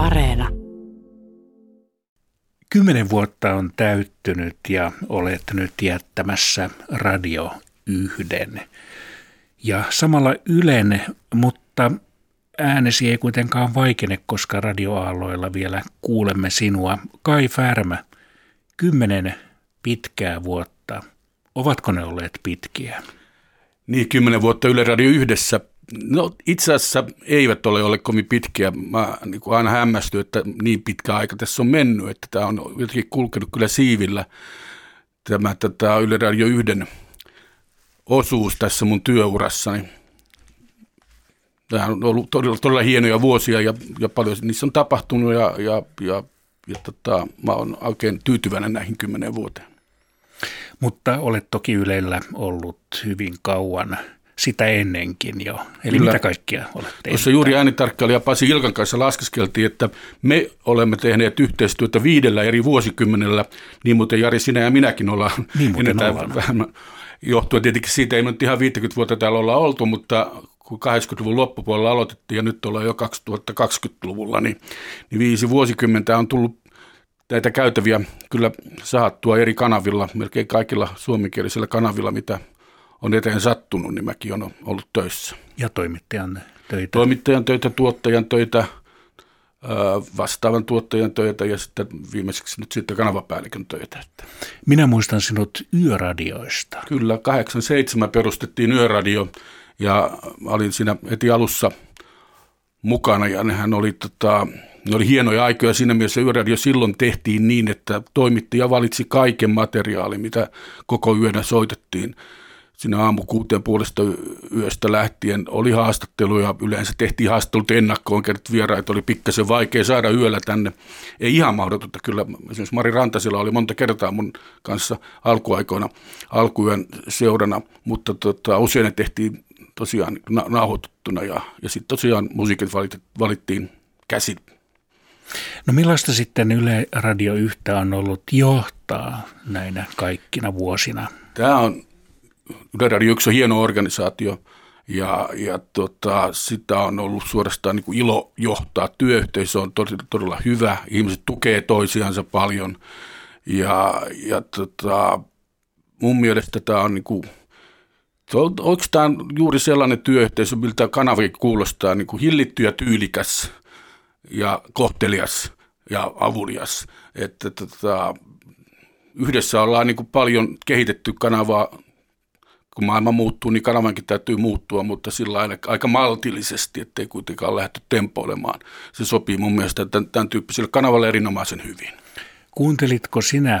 Areena. Kymmenen vuotta on täyttynyt ja olet nyt jättämässä Radio yhden. Ja samalla Ylen, mutta äänesi ei kuitenkaan vaikene, koska radioaalloilla vielä kuulemme sinua. Kai Färmä, kymmenen pitkää vuotta. Ovatko ne olleet pitkiä? Niin, kymmenen vuotta Yle Radio yhdessä. No itse asiassa eivät ole olleet kovin pitkiä. Mä niin kuin aina hämmästyn, että niin pitkä aika tässä on mennyt, että tämä on jotenkin kulkenut kyllä siivillä. Tämä tätä Yle Radio yhden osuus tässä mun työurassani. Tämä on ollut todella, todella hienoja vuosia ja, ja paljon niissä on tapahtunut ja, ja, ja, ja tota, mä oon oikein tyytyväinen näihin kymmenen vuoteen. Mutta olet toki Ylellä ollut hyvin kauan sitä ennenkin jo. Eli Kyllä. mitä kaikkia olet tehnyt? Tuossa juuri äänitarkkailija Pasi Ilkan kanssa laskeskeltiin, että me olemme tehneet yhteistyötä viidellä eri vuosikymmenellä, niin muuten Jari, sinä ja minäkin ollaan. Niin muuten ollaan. Vähän johtuen tietenkin siitä, ei nyt ihan 50 vuotta täällä olla oltu, mutta kun 80-luvun loppupuolella aloitettiin ja nyt ollaan jo 2020-luvulla, niin, niin viisi vuosikymmentä on tullut näitä käytäviä kyllä saattua eri kanavilla, melkein kaikilla suomenkielisillä kanavilla, mitä on eteen sattunut, niin mäkin olen ollut töissä. Ja toimittajan töitä? Toimittajan töitä, tuottajan töitä, vastaavan tuottajan töitä ja sitten viimeiseksi nyt sitten kanavapäällikön töitä. Minä muistan sinut yöradioista. Kyllä, 87 perustettiin yöradio ja olin siinä heti alussa mukana ja nehän oli, tota, ne oli hienoja aikoja siinä mielessä yöradio silloin tehtiin niin, että toimittaja valitsi kaiken materiaalin, mitä koko yönä soitettiin siinä aamu kuuteen puolesta yöstä lähtien oli haastatteluja. Yleensä tehtiin haastattelut ennakkoon, kerrat vieraita oli pikkasen vaikea saada yöllä tänne. Ei ihan mahdotonta kyllä. Esimerkiksi Mari Rantasilla oli monta kertaa mun kanssa alkuaikoina alkuyön seurana, mutta tota, usein ne tehtiin tosiaan na- nauhoitettuna ja, ja sitten tosiaan musiikit valit, valittiin käsin. No millaista sitten Yle Radio yhtä on ollut johtaa näinä kaikkina vuosina? Tämä on Radio 1 on hieno organisaatio ja, ja tota, sitä on ollut suorastaan niin kuin ilo johtaa. Työyhteisö on todella, todella hyvä, ihmiset tukee toisiansa paljon ja, ja tota, mun mielestä tämä on niin kuin, tämä juuri sellainen työyhteisö, miltä kanavi kuulostaa, niin kuin hillitty ja tyylikäs ja kohtelias ja avulias. Että tota, yhdessä ollaan niin kuin paljon kehitetty kanavaa kun maailma muuttuu, niin kanavankin täytyy muuttua, mutta sillä lailla aika maltillisesti, ettei kuitenkaan lähty tempoilemaan. Se sopii mun mielestä tämän, tämän tyyppiselle kanavalle erinomaisen hyvin. Kuuntelitko sinä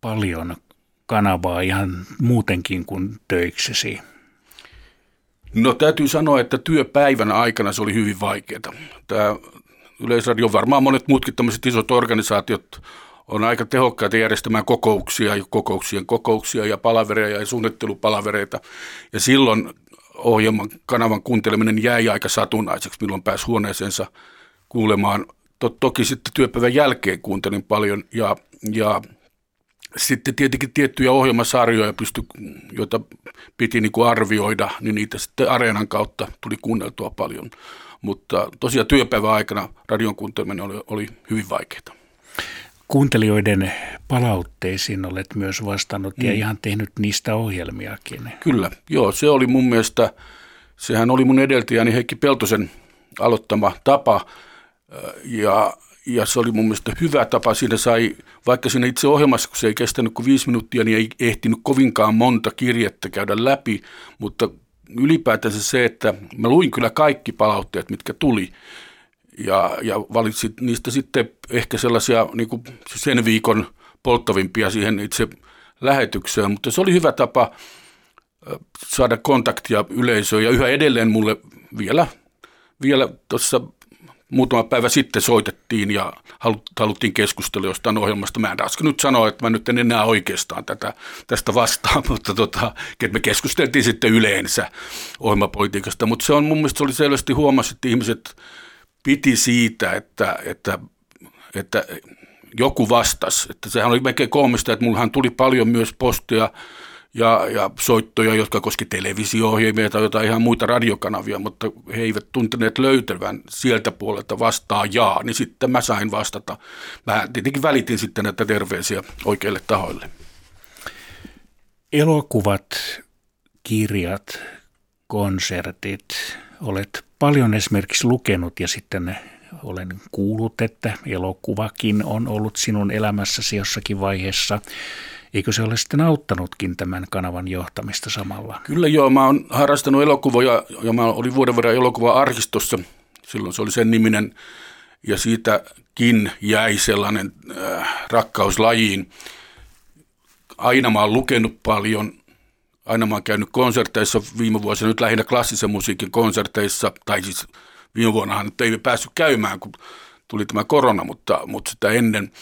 paljon kanavaa ihan muutenkin kuin töiksesi? No täytyy sanoa, että työpäivän aikana se oli hyvin vaikeaa. Tämä Yleisradio, varmaan monet muutkin tämmöiset isot organisaatiot on aika tehokkaita järjestämään kokouksia ja kokouksien kokouksia ja palavereja ja suunnittelupalavereita. Ja silloin ohjelman kanavan kuunteleminen jäi aika satunnaiseksi, milloin pääsi huoneeseensa kuulemaan. To, toki sitten työpäivän jälkeen kuuntelin paljon ja, ja sitten tietenkin tiettyjä ohjelmasarjoja, pysty, joita piti niin kuin arvioida, niin niitä sitten areenan kautta tuli kuunneltua paljon. Mutta tosiaan työpäivän aikana radion kuunteleminen oli, oli hyvin vaikeaa. Kuuntelijoiden palautteisiin olet myös vastannut mm. ja ihan tehnyt niistä ohjelmiakin. Kyllä, joo, se oli mun mielestä, sehän oli mun edeltäjäni Heikki Peltosen aloittama tapa ja, ja se oli mun mielestä hyvä tapa. Siinä sai, vaikka siinä itse ohjelmassa, kun se ei kestänyt kuin viisi minuuttia, niin ei ehtinyt kovinkaan monta kirjettä käydä läpi, mutta ylipäätänsä se, että mä luin kyllä kaikki palautteet, mitkä tuli ja, ja valitsit niistä sitten ehkä sellaisia niin kuin sen viikon polttavimpia siihen itse lähetykseen, mutta se oli hyvä tapa saada kontaktia yleisöön ja yhä edelleen mulle vielä, vielä tuossa muutama päivä sitten soitettiin ja haluttiin keskustella jostain ohjelmasta. Mä en raska nyt sanoa, että mä nyt en enää oikeastaan tätä, tästä vastaan, mutta tota, me keskusteltiin sitten yleensä ohjelmapolitiikasta, mutta se on mun mielestä se oli selvästi huomasi, että ihmiset piti siitä, että, että, että joku vastasi. Että sehän oli melkein koomista, että mullahan tuli paljon myös postia ja, ja soittoja, jotka koski televisio-ohjelmia tai jotain ihan muita radiokanavia, mutta he eivät tunteneet löytävän sieltä puolelta vastaajaa, niin sitten mä sain vastata. Mä tietenkin välitin sitten näitä terveisiä oikeille tahoille. Elokuvat, kirjat, konsertit, olet paljon esimerkiksi lukenut ja sitten olen kuullut, että elokuvakin on ollut sinun elämässäsi jossakin vaiheessa. Eikö se ole sitten auttanutkin tämän kanavan johtamista samalla? Kyllä joo, mä oon harrastanut elokuvaa ja mä olin vuoden verran elokuva-arkistossa. Silloin se oli sen niminen ja siitäkin jäi sellainen äh, rakkaus lajiin. Aina mä oon lukenut paljon, aina mä oon käynyt konserteissa viime vuosina, nyt lähinnä klassisen musiikin konserteissa, tai siis viime vuonnahan nyt ei päässyt käymään, kun tuli tämä korona, mutta, mutta sitä ennen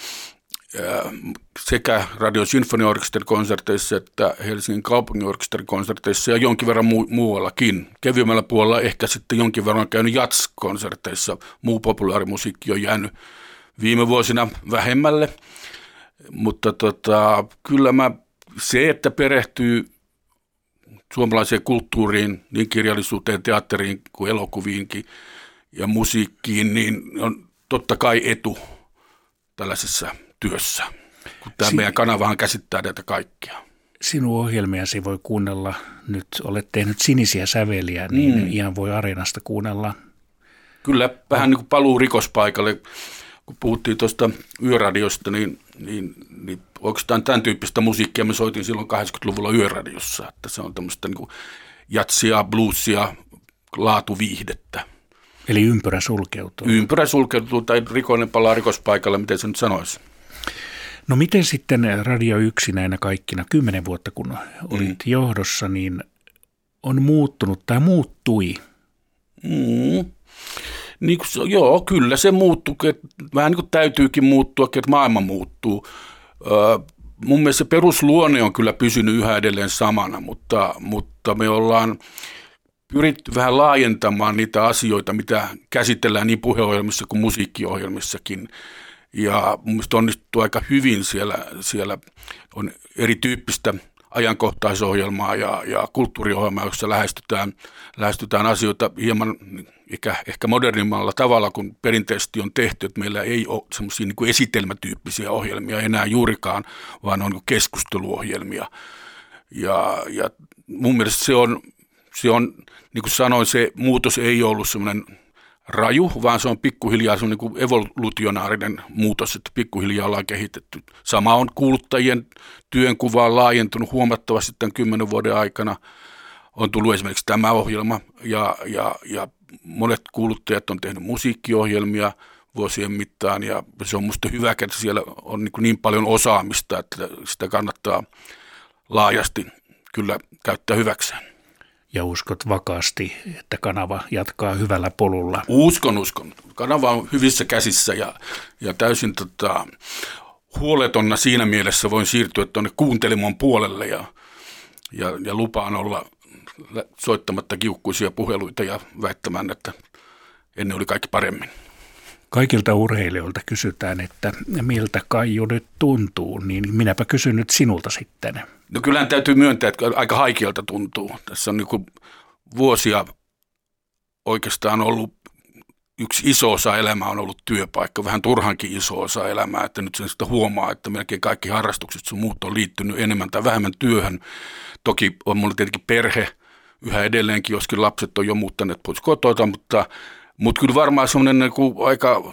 sekä Radio Sinfoniorkesterin konserteissa että Helsingin kaupunginorkesterin konserteissa ja jonkin verran mu- muuallakin. Kevyemmällä puolella ehkä sitten jonkin verran käynyt jats-konserteissa. Muu populaarimusiikki on jäänyt viime vuosina vähemmälle. Mutta tota, kyllä mä, se, että perehtyy suomalaiseen kulttuuriin, niin kirjallisuuteen, teatteriin kuin elokuviinkin ja musiikkiin, niin on totta kai etu tällaisessa työssä, kun tämä si- meidän kanavahan käsittää näitä kaikkea. Sinun ohjelmiasi voi kuunnella, nyt olet tehnyt sinisiä säveliä, niin mm. ihan voi Areenasta kuunnella. Kyllä, vähän niin kuin paluu rikospaikalle. Kun puhuttiin tuosta yöradiosta, niin, niin, niin oikeastaan tämän tyyppistä musiikkia me soitin silloin 80-luvulla yöradiossa. Että se on tämmöistä niin jatsia, bluesia, laatuviihdettä. Eli ympyrä sulkeutuu. Ympyrä sulkeutuu tai rikollinen palaa rikospaikalle, miten se nyt sanoisi. No miten sitten Radio 1 näinä kaikkina kymmenen vuotta, kun olit mm. johdossa, niin on muuttunut tai muuttui? Mm. Niin kuin, joo, kyllä se muuttuu. Vähän niin kuin täytyykin muuttua, että maailma muuttuu. Öö, mun mielestä se perusluonne on kyllä pysynyt yhä edelleen samana, mutta, mutta me ollaan pyritty vähän laajentamaan niitä asioita, mitä käsitellään niin puheohjelmissa kuin musiikkiohjelmissakin. Ja mun mielestä onnistuttu aika hyvin siellä, siellä on erityyppistä ajankohtaisohjelmaa ja, ja kulttuuriohjelmaa, jossa lähestytään, lähestytään asioita hieman ehkä, ehkä modernimmalla tavalla kuin perinteisesti on tehty, että meillä ei ole semmoisia niin esitelmätyyppisiä ohjelmia enää juurikaan, vaan on keskusteluohjelmia. Ja, ja mun mielestä se on, se on, niin kuin sanoin, se muutos ei ollut semmoinen raju, vaan se on pikkuhiljaa se niin evolutionaarinen muutos, että pikkuhiljaa ollaan kehitetty. Sama on kuuluttajien työnkuva laajentunut huomattavasti tämän kymmenen vuoden aikana. On tullut esimerkiksi tämä ohjelma ja, ja, ja monet kuuluttajat on tehnyt musiikkiohjelmia vuosien mittaan ja se on minusta hyvä, että siellä on niin, niin paljon osaamista, että sitä kannattaa laajasti kyllä käyttää hyväkseen ja uskot vakaasti, että kanava jatkaa hyvällä polulla? Uskon, uskon. Kanava on hyvissä käsissä ja, ja täysin tota, huoletonna siinä mielessä voin siirtyä tuonne kuuntelemon puolelle ja, ja, ja lupaan olla soittamatta kiukkuisia puheluita ja väittämään, että ennen oli kaikki paremmin. Kaikilta urheilijoilta kysytään, että miltä Kaiju nyt tuntuu, niin minäpä kysyn nyt sinulta sitten. No kyllähän täytyy myöntää, että aika haikealta tuntuu. Tässä on niin vuosia oikeastaan ollut yksi iso osa elämää on ollut työpaikka, vähän turhankin iso osa elämää, että nyt sen sitä huomaa, että melkein kaikki harrastukset sun muut on liittynyt enemmän tai vähemmän työhön. Toki on mulla tietenkin perhe yhä edelleenkin, joskin lapset on jo muuttaneet pois kotota, mutta, mutta kyllä varmaan semmoinen niin aika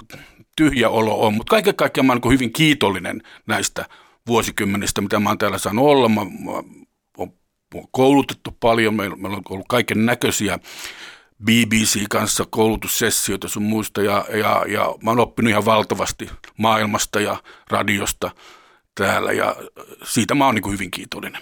tyhjä olo on, mutta kaiken kaikkiaan mä olen niin hyvin kiitollinen näistä vuosikymmenistä, mitä mä oon täällä saanut olla. Mä, mä oon koulutettu paljon, meillä, meillä on ollut kaiken näköisiä BBC kanssa koulutussessioita sun muista ja, ja, ja mä oon oppinut ihan valtavasti maailmasta ja radiosta täällä ja siitä mä oon niin hyvin kiitollinen.